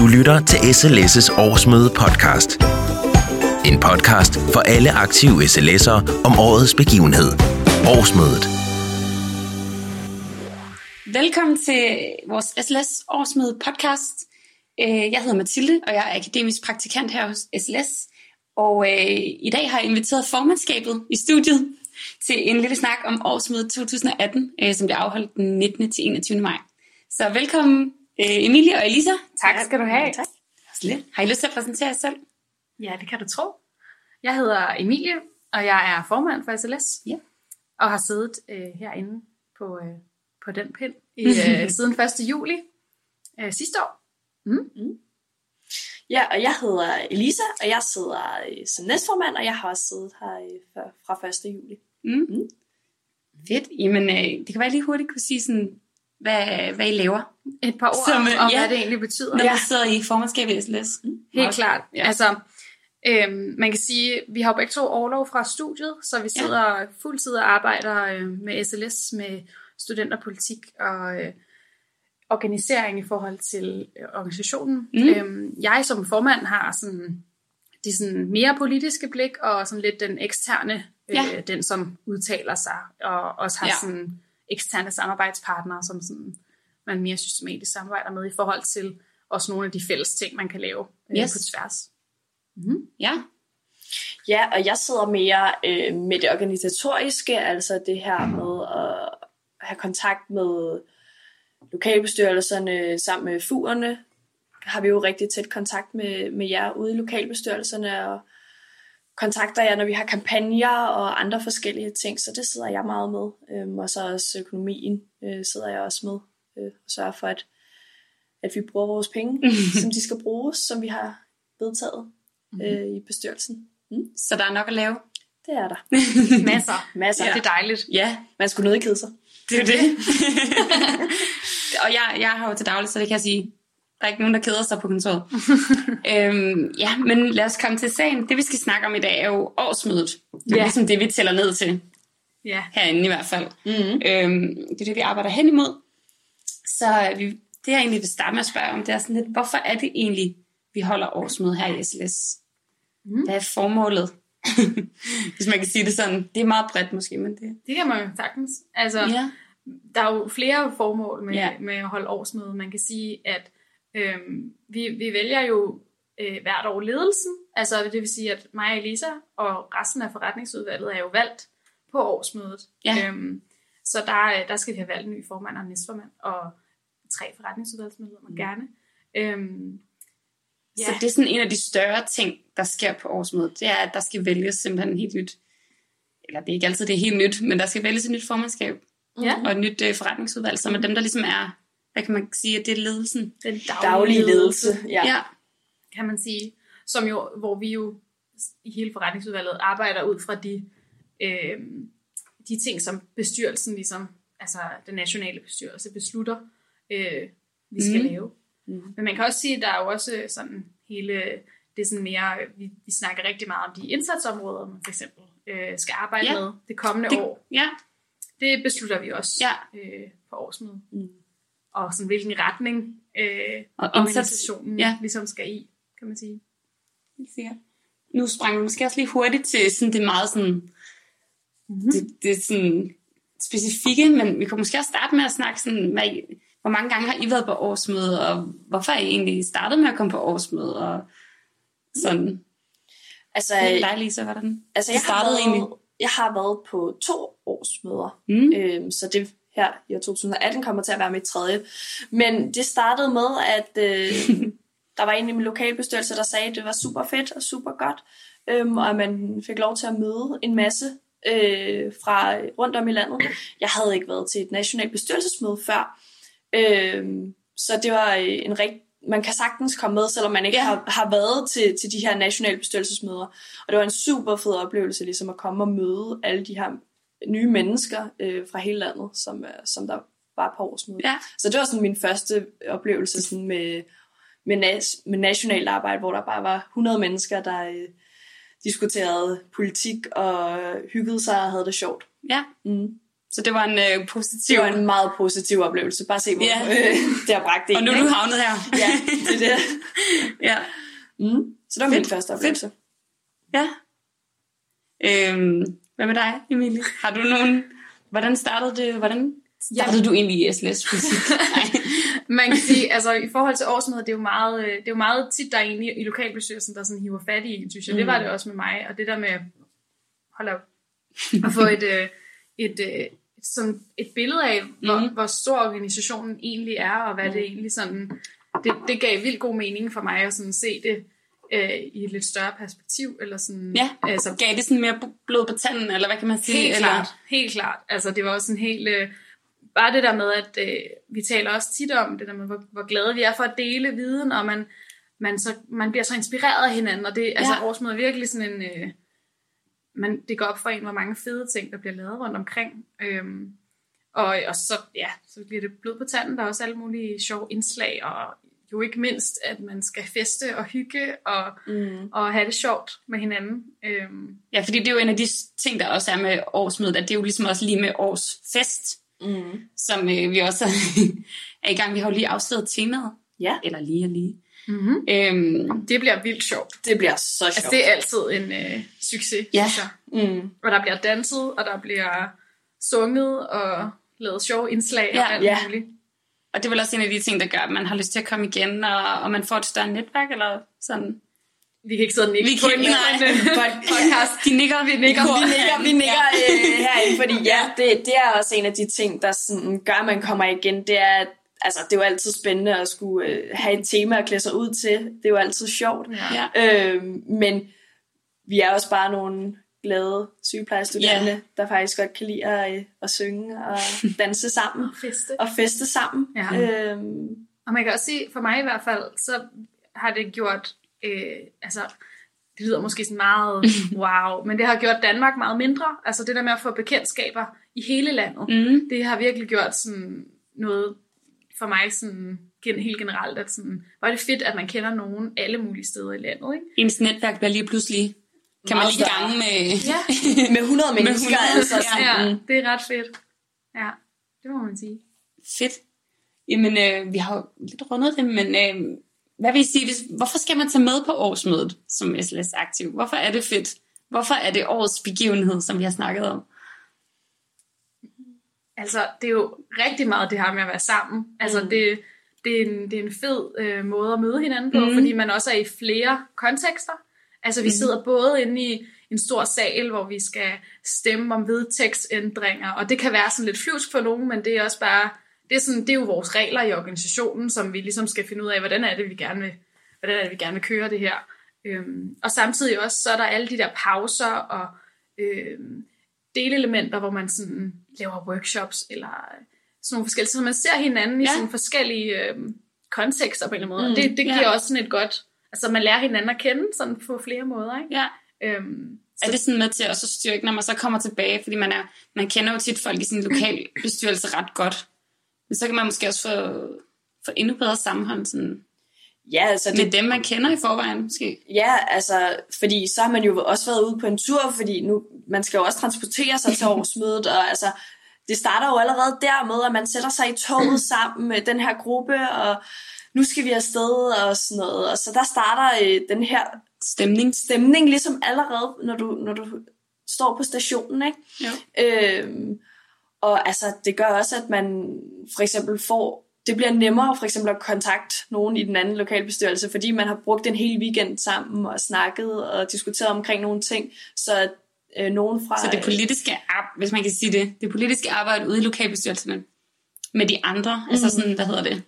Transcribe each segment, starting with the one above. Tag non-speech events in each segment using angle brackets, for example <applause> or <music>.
Du lytter til SLS's årsmøde podcast. En podcast for alle aktive SLS'ere om årets begivenhed. Årsmødet. Velkommen til vores SLS årsmøde podcast. Øh, jeg hedder Mathilde, og jeg er akademisk praktikant her hos SLS. Og øh, i dag har jeg inviteret formandskabet i studiet til en lille snak om årsmødet 2018, øh, som bliver afholdt den 19. til 21. maj. Så velkommen øh, Emilie og Elisa. Tak skal du have. Tak. Lidt. Har I lyst til at præsentere jer selv? Ja, det kan du tro. Jeg hedder Emilie, og jeg er formand for SLS. Ja. Og har siddet øh, herinde på, øh, på den pind i, <laughs> øh, siden 1. juli øh, sidste år. Ja, og jeg hedder Elisa, og jeg sidder øh, som næstformand, og jeg har også siddet her øh, fra- fra 1. juli. Mm. Fedt. Jamen, øh, det kan være jeg lige hurtigt kunne sige sådan, hvad, hvad I laver, Et par ord Som, om, ja. hvad det egentlig betyder. når ja. Sidder i formandskabet i SLS. Helt Også- klart. Ja. Altså, øhm, man kan sige, vi har jo begge to overlov fra studiet, så vi sidder ja. fuldtid og arbejder øh, med SLS, med studenterpolitik og øh, organisering i forhold til øh, organisationen. Mm. Øhm, jeg som formand har sådan det sådan mere politiske blik, og sådan lidt den eksterne, øh, Ja. den som udtaler sig, og også har ja. sådan eksterne samarbejdspartnere, som sådan, man mere systematisk samarbejder med i forhold til også nogle af de fælles ting, man kan lave øh, Yes. på tværs. Ja. Ja, og jeg sidder mere øh, med det organisatoriske, altså det her med at have kontakt med lokalbestyrelserne sammen med fuerne. Har vi jo rigtig tæt kontakt med, med jer ude i lokalbestyrelserne, og kontakter jer, når vi har kampagner og andre forskellige ting, så det sidder jeg meget med. Øhm, og så også økonomien øh, sidder jeg også med, øh, og sørger for, at, at vi bruger vores penge, <laughs> som de skal bruges, som vi har vedtaget øh, i bestyrelsen. Så der er nok at lave. Det er der. <laughs> Masser. Masser. Ja. Det er dejligt. Ja, Man skulle nødt kede sig. det er det. <laughs> og jeg, jeg har jo til daglig, så det kan jeg sige, der er ikke nogen, der keder sig på kontoret. <laughs> øhm, ja, men lad os komme til sagen. Det, vi skal snakke om i dag, er jo årsmødet. Det er Ja. ligesom det, vi tæller ned til. Ja. herinde i hvert fald. Mm-hmm. Øhm, det er det, vi arbejder hen imod. Så vi, det, jeg egentlig vil starte med at spørge om, det er sådan lidt, hvorfor er det egentlig, vi holder årsmøde her i SLS? Mm. Hvad er formålet? <laughs> Hvis man kan sige det sådan. Det er meget bredt måske, men det... Det kan man jo sagtens. Altså, Ja. der er jo flere formål med, Ja. med at holde årsmøde. Man kan sige, at øhm, vi, vi vælger jo øh, hvert år ledelsen. Altså det vil sige, at mig og Elisa og resten af forretningsudvalget er jo valgt på årsmødet. Ja. Øhm, så der, der skal vi have valgt en ny formand og næstformand og tre forretningsudvalgsmedlemmer mm. gerne. Øhm, Så det er sådan en af de større ting, der sker på årsmødet. Det er, at der skal vælges simpelthen helt nyt. Eller det er ikke altid, det er helt nyt, men der skal vælges et nyt formandskab Ja. og et nyt øh, forretningsudvalg, som er dem, der ligesom er, hvad kan man sige, at det er ledelsen. den daglige, Daglig ledelse. Ja. ja. kan man sige, som jo, hvor vi jo i hele forretningsudvalget arbejder ud fra de, øh, de ting, som bestyrelsen, ligesom, altså den nationale bestyrelse, beslutter, øh, vi skal Mm. lave. Mm. Men man kan også sige, at der er jo også sådan hele, det er sådan mere, vi, vi snakker rigtig meget om de indsatsområder, man for eksempel øh, skal arbejde Ja. med det kommende det, år. Ja, Det beslutter vi også Ja. øh, på årsmødet. Mm. Og sådan hvilken retning øh, Og organisationen ja. ligesom skal i, kan man sige. helt sikkert. Nu sprang vi måske også lige hurtigt til sådan det meget sådan, Mm-hmm. det, det er sådan specifikke, men vi kunne måske også starte med at snakke sådan, hvad I, hvor mange gange har I været på årsmøde, og hvorfor er I egentlig startet med at komme på årsmøde, og sådan. Altså, Øh, dig, Lisa, hvordan altså det jeg, har startede været, egentlig? jeg har været på to årsmøder, Mm. øhm, så det her i år 2018 kommer til at være mit tredje. Men det startede med, at øh, <laughs> der var en i min lokalbestyrelse, der sagde, at det var super fedt og super godt, øhm, og at man fik lov til at møde en masse øh, fra rundt om i landet. Jeg havde ikke været til et nationalt bestyrelsesmøde før, øhm, så det var øh, en rigtig man kan sagtens komme med, selvom man ikke ja. har, har været til, til de her nationale bestyrelsesmøder. Og det var en super fed oplevelse, ligesom at komme og møde alle de her nye mennesker øh, fra hele landet, som, øh, som der var på årsmødet. Ja. Så det var sådan min første oplevelse sådan med, med, nas, med nationalt arbejde, hvor der bare var 100 mennesker, der øh, diskuterede politik og hyggede sig og havde det sjovt. Ja, Mm. Så det var en øh, positiv... Det var en meget positiv oplevelse. Bare se, hvor Ja. <laughs> øh, det har bragt det Og nu er du havnet her. Ja, det er det. <laughs> ja. Mm. Så det var min Fedt. første oplevelse. Ja. Øhm, hvad med dig, Emilie? Har du nogen... Hvordan startede det? Hvordan startede du egentlig i SLS fysik? <laughs> Man kan sige, altså i forhold til årsmødet, det er jo meget, det er jo meget tit, der er egentlig i lokalbestyrelsen, der sådan hiver fat i synes jeg. Mm. Det var det også med mig, og det der med, hold op, at få et, øh, et, øh, et, sådan et billede af, hvor, mm. hvor stor organisationen egentlig er, og hvad mm. det egentlig sådan, det, det gav vildt god mening for mig at sådan se det øh, i et lidt større perspektiv, eller sådan, Ja, altså, Gav det sådan mere blod på tanden, eller hvad kan man sige? Helt eller? klart, helt klart. Altså det var også en helt... Øh, bare det der med, at øh, vi taler også tit om det der med, hvor, hvor glade vi er for at dele viden, og man, man, så, man bliver så inspireret af hinanden, og det ja. altså årsmødet er virkelig sådan en... Øh, man, det går op for en, hvor mange fede ting, der bliver lavet rundt omkring. Øhm, og, og så, ja, så bliver det blod på tanden. Der er også alle mulige sjove indslag, og jo ikke mindst, at man skal feste og hygge og, Mm. og have det sjovt med hinanden. Øhm, Ja, fordi det er jo en af de ting, der også er med årsmødet, at det er jo ligesom også lige med årsfest, Mm. som øh, vi også <laughs> er i gang. Vi har jo lige afsløret temaet. Ja. Eller lige og lige. mm-hmm. Øhm, Det bliver vildt sjovt. Det bliver så sjovt. Altså, det er altid en øh, succes, Ja. synes jeg. mm. Og der bliver danset, og der bliver sunget, og lavet sjove indslag Ja. og alt Ja. muligt. Og det er vel også en af de ting, der gør, at man har lyst til at komme igen, og, og man får et større netværk, eller sådan. Vi kan ikke sidde og nikke Vi på kan- en, nej. øh, <laughs> podcast. De nikker. Vi nikker. Vi nikker, vi nikker øh, herinde, fordi ja, det, det er også en af de ting, der sådan gør, at man kommer igen. Det er, at altså, det er jo altid spændende at skulle øh, have et tema at klæde sig ud til. Det er jo altid sjovt. Ja. Øh, men vi er også bare nogle glade sygeplejestuderende, Ja. der faktisk godt kan lide at, øh, at synge og <laughs> danse sammen Feste. og feste sammen. Ja. Øhm, Og man kan også sige, for mig i hvert fald, så har det gjort, øh, altså, det lyder måske sådan meget <laughs> wow, men det har gjort Danmark meget mindre. Altså det der med at få bekendtskaber i hele landet, Mm. det har virkelig gjort sådan noget for mig sådan gen- helt generelt, at sådan, hvor er det fedt, at man kender nogen alle mulige steder i landet, ikke? Ens netværk bliver lige pludselig, kan man lige gange med... Ja, <laughs> med 100 mennesker, 100, altså. ja. Sådan, ja det er ret fedt. Ja, det må man sige. Fedt. Jamen, øh, vi har jo lidt rundet det, men øh, hvad vil I sige, hvis, hvorfor skal man tage med på årsmødet som SLS Aktiv? Hvorfor er det fedt? Hvorfor er det årets begivenhed, som vi har snakket om? Altså, det er jo rigtig meget det her med at være sammen. Altså, Mm. det, det, er en, det er en fed øh, måde at møde hinanden på, mm. fordi man også er i flere kontekster. Altså, vi Mm. sidder både inde i en stor sal, hvor vi skal stemme om vedtekstændringer, og det kan være sådan lidt flyvsk for nogen, men det er også bare, det er, sådan, det er jo vores regler i organisationen, som vi ligesom skal finde ud af, hvordan er det, vi gerne vil, hvordan er det, vi gerne vil køre det her. Øhm, og samtidig også, så er der alle de der pauser og øhm, delelementer, hvor man sådan laver workshops eller sådan nogle forskellige, så man ser hinanden i Ja. sådan forskellige øhm, kontekster på en eller anden måde. Mm, Mm, det, det giver ja. også sådan et godt, altså man lærer hinanden at kende sådan på flere måder, ikke? Ja. Øhm, så, Er det sådan med til at så styrke, når man så kommer tilbage? Fordi man, er, man kender jo tit folk i sin lokal <laughs> bestyrelse ret godt. Men så kan man måske også få, få endnu bedre sammenhold sådan, ja, altså det, med dem, man kender i forvejen. Måske. Ja, altså, fordi så har man jo også været ude på en tur, fordi nu, man skal jo også transportere sig til <laughs> årsmødet, og altså, det starter jo allerede der med, at man sætter sig i toget sammen med den her gruppe, og nu skal vi afsted og sådan noget, og så der starter øh, den her Stemning. stemning ligesom allerede, når du, når du står på stationen, ikke? Jo. Øhm, og altså, det gør også, at man for eksempel får, det bliver nemmere for eksempel at kontakte nogen i den anden lokalbestyrelse, fordi man har brugt en hel weekend sammen og snakket og diskuteret omkring nogle ting, så øh, nogen fra... Så det politiske, ar- hvis man kan sige det, det politiske arbejde ude i lokalbestyrelserne med de andre, mm. altså sådan, hvad hedder det,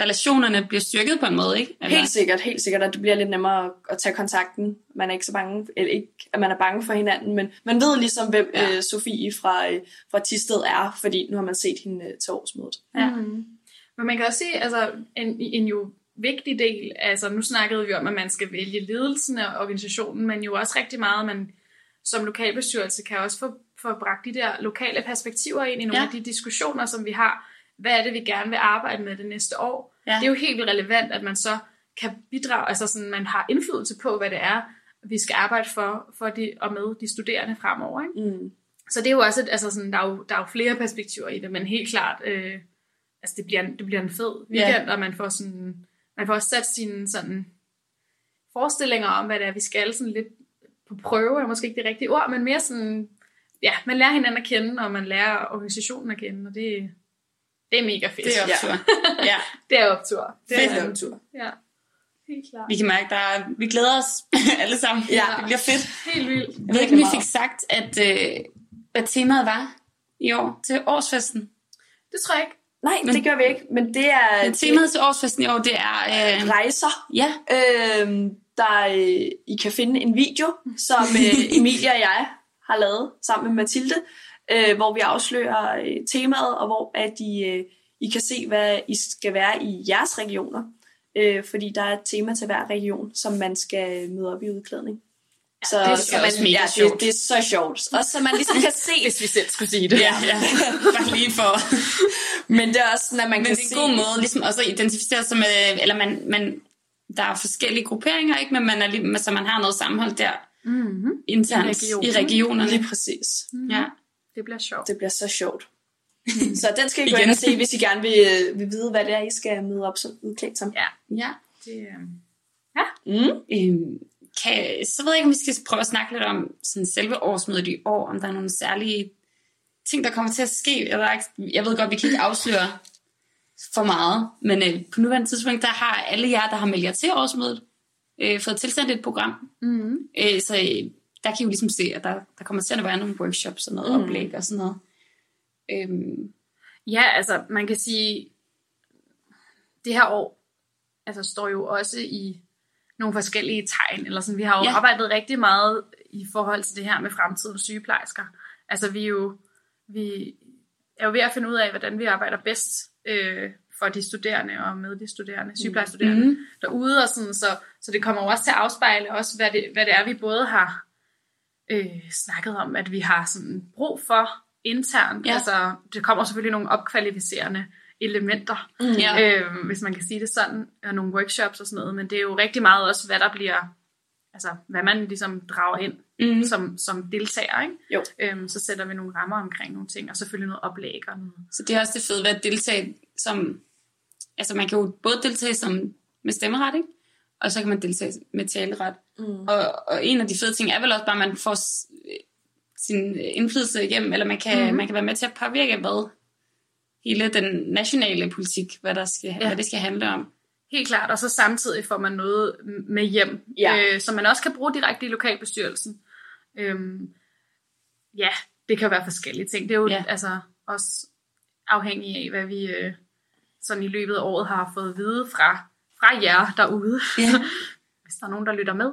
relationerne bliver styrket på en måde, ikke? Eller? Helt sikkert, helt sikkert, at det bliver lidt nemmere at, at tage kontakten. Man er ikke så bange, eller ikke, at man er bange for hinanden, men man ved ligesom, hvem Ja. øh, Sofie fra, øh, fra Tisted er, fordi nu har man set hende øh, til årsmødet. Ja. Mm. Men man kan også sige, altså en, en jo vigtig del, altså nu snakkede vi om, at man skal vælge ledelsen af organisationen, men jo også rigtig meget, at man som lokalbestyrelse kan også få, få bragt de der lokale perspektiver ind i nogle ja. af de diskussioner, som vi har. Hvad er det, vi gerne vil arbejde med det næste år? Ja. Det er jo helt vildt relevant, at man så kan bidrage, altså sådan, man har indflydelse på, hvad det er, vi skal arbejde for, for de, og med de studerende fremover. Ikke? Mm. så det er jo også, et, altså sådan, der, er jo, der er jo flere perspektiver i det, men helt klart, øh, altså det bliver, det bliver en fed weekend, Ja. og man får sådan, man får også sat sine sådan forestillinger om, hvad det er, vi skal sådan lidt på prøve, er måske ikke det rigtige ord, men mere sådan, ja, man lærer hinanden at kende, og man lærer organisationen at kende, og det, det er mega fedt. Det er optur. Ja. <laughs> det er optur. Det Fedt. er optur. Ja, helt klart. Vi kan mærke, der er, vi glæder os <laughs> alle sammen. Ja. Det bliver fedt. Helt vildt. Jeg ved ikke, om vi fik sagt, at, øh, hvad temaet var i år til årsfesten. Det tror jeg ikke. Nej, Men- det gør vi ikke. Men det er Men temaet til årsfesten i år, det er... Øh, er rejser. ja, Øhm, der, øh, I kan finde en video, som øh, <laughs> Emilie og jeg har lavet sammen med Mathilde, øh, hvor vi afslører øh, temaet, og hvor at I, øh, I kan se, hvad I skal være i jeres regioner. Øh, fordi der er et tema til hver region, som man skal møde op i udklædning. Så, det er så også mega ja, det, sjovt. det er så sjovt. Også så man ligesom kan se, <laughs> Hvis vi selv skulle sige det. ja, ja. Bare lige for... <laughs> men det er også sådan, at man Men kan det er se... en god måde ligesom også at identificere sig med... Eller man, man, der er forskellige grupperinger, ikke? Men man er så man har noget sammenhold der Mm-hmm. internt I regionen. i regionerne. Lige præcis. Ja. Det bliver sjovt. Det bliver så sjovt. <laughs> så den skal I gå ind og se, hvis I gerne vil, øh, vil vide, hvad det er, I skal møde op som udklædt som. Ja, ja. det, øh, Mm. Øhm, kan, så ved jeg ikke, om vi skal prøve at snakke lidt om sådan selve årsmødet i år, om der er nogle særlige ting, der kommer til at ske. Jeg ved, jeg ved godt, vi kan ikke afsløre for meget, men øh, på nuværende tidspunkt, der har alle jer, der har meldt jer til årsmødet, øh, fået tilsendt et program. mm-hmm. Øh, så øh, der kan I jo ligesom se, at der, der kommer til at være nogle workshops og noget Mm. mm. oplæg og sådan noget. Øhm, Ja, altså man kan sige, det her år altså, står jo også i nogle forskellige tegn. Eller sådan. Vi har jo ja. Arbejdet rigtig meget i forhold til det her med fremtidens sygeplejersker. Altså vi er jo, vi er jo ved at finde ud af, hvordan vi arbejder bedst øh, for de studerende og med de studerende, sygeplejestuderende Mhm. derude. Og sådan, så, så det kommer jo også til at afspejle også, hvad det, hvad det er, vi både har øh, snakket om, at vi har sådan brug for internt. Ja. Altså, det kommer selvfølgelig nogle opkvalificerende elementer, Mm. Øh, hvis man kan sige det sådan, og nogle workshops og sådan noget, men det er jo rigtig meget også, hvad der bliver, altså hvad man ligesom drager ind mm, som, som deltager, ikke? Jo. Øhm, så sætter vi nogle rammer omkring nogle ting, og selvfølgelig noget oplæg og noget. så det er også det fede ved at deltage som... Altså man kan jo både deltage som med stemmeret, ikke? Og så kan man deltage med taleret. Mm. Og, og en af de fede ting er vel også bare, at man får sin indflydelse hjem, eller man kan, mm-hmm. man kan være med til at påvirke, hvad hele den nationale politik, hvad, der skal, Ja. hvad det skal handle om. Helt klart, og så samtidig får man noget med hjem, Ja. øh, som man også kan bruge direkte i lokalbestyrelsen. Øhm, ja, det kan jo være forskellige ting. Det er jo. Ja. altså også afhængig af, hvad vi øh, sådan i løbet af året har fået at vide fra, fra jer derude. Ja. <laughs> Hvis der er nogen, der lytter med. <laughs>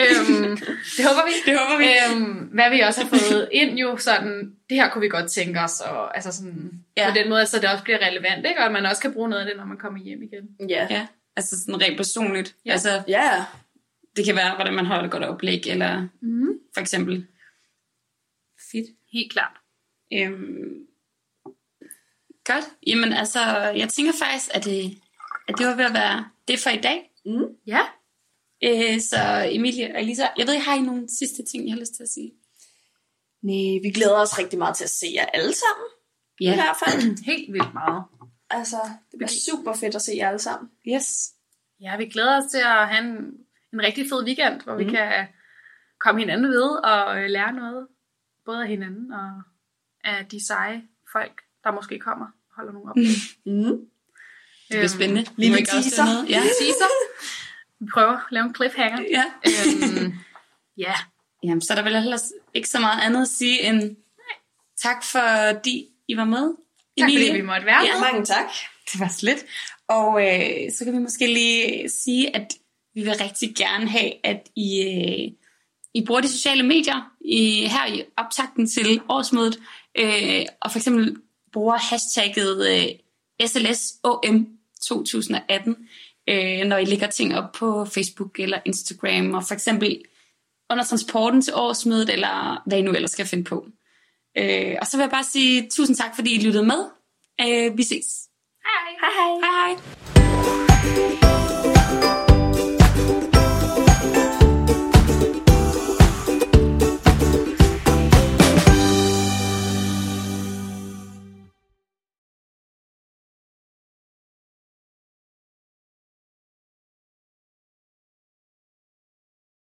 øhm, det håber vi. Det håber vi. Øhm, hvad vi også har fået ind jo sådan, det her kunne vi godt tænke os, og altså sådan, ja. På den måde, så det også bliver relevant, ikke? og at man også kan bruge noget af det, når man kommer hjem igen. Ja. Ja, altså sådan rent personligt. Ja. Ja. Altså, Ja. det kan være, hvordan man holder et godt oplæg, eller Mm. for eksempel... Fedt. Helt klart. Øhm, godt. Jamen altså, jeg tænker faktisk, at det, at det var ved at være det for i dag. Mm. Ja. Øh, så Emilie og Elisa, jeg ved, har I nogle sidste ting, jeg har lyst til at sige? Nej, vi glæder os rigtig meget til at se jer alle sammen. I hvert fald. <clears throat> Helt vildt meget. Altså, det bliver super fedt at se jer alle sammen. Yes. Ja, vi glæder os til at have en, en rigtig fed weekend, hvor mm. vi kan komme hinanden ved og øh, lære noget. Både af hinanden og af de seje folk, der måske kommer og holder nogle <laughs> oplæg. Mm. Det bliver spændende. Vi lille teaser. noget. Ja. Teaser. Vi prøver at lave en cliffhanger. ja. øhm, ja, Jamen, så er der vel ellers ikke så meget andet at sige end tak, fordi I var med. tak Emilie. fordi vi måtte være Ja. Mange tak. Det var slet. Og øh, så kan vi måske lige sige, at vi vil rigtig gerne have, at I, øh, I bruger de sociale medier i, her i optakten til årsmødet, øh, og for eksempel bruger hashtagget øh, SLSOM2018, øh, når I lægger ting op på Facebook eller Instagram, og for eksempel under transporten til årsmødet, eller hvad I nu ellers skal finde på. Øh, og så vil jeg bare sige tusind tak, fordi I lyttede med. Øh, vi ses. Hej. Hej hej. Hej hej.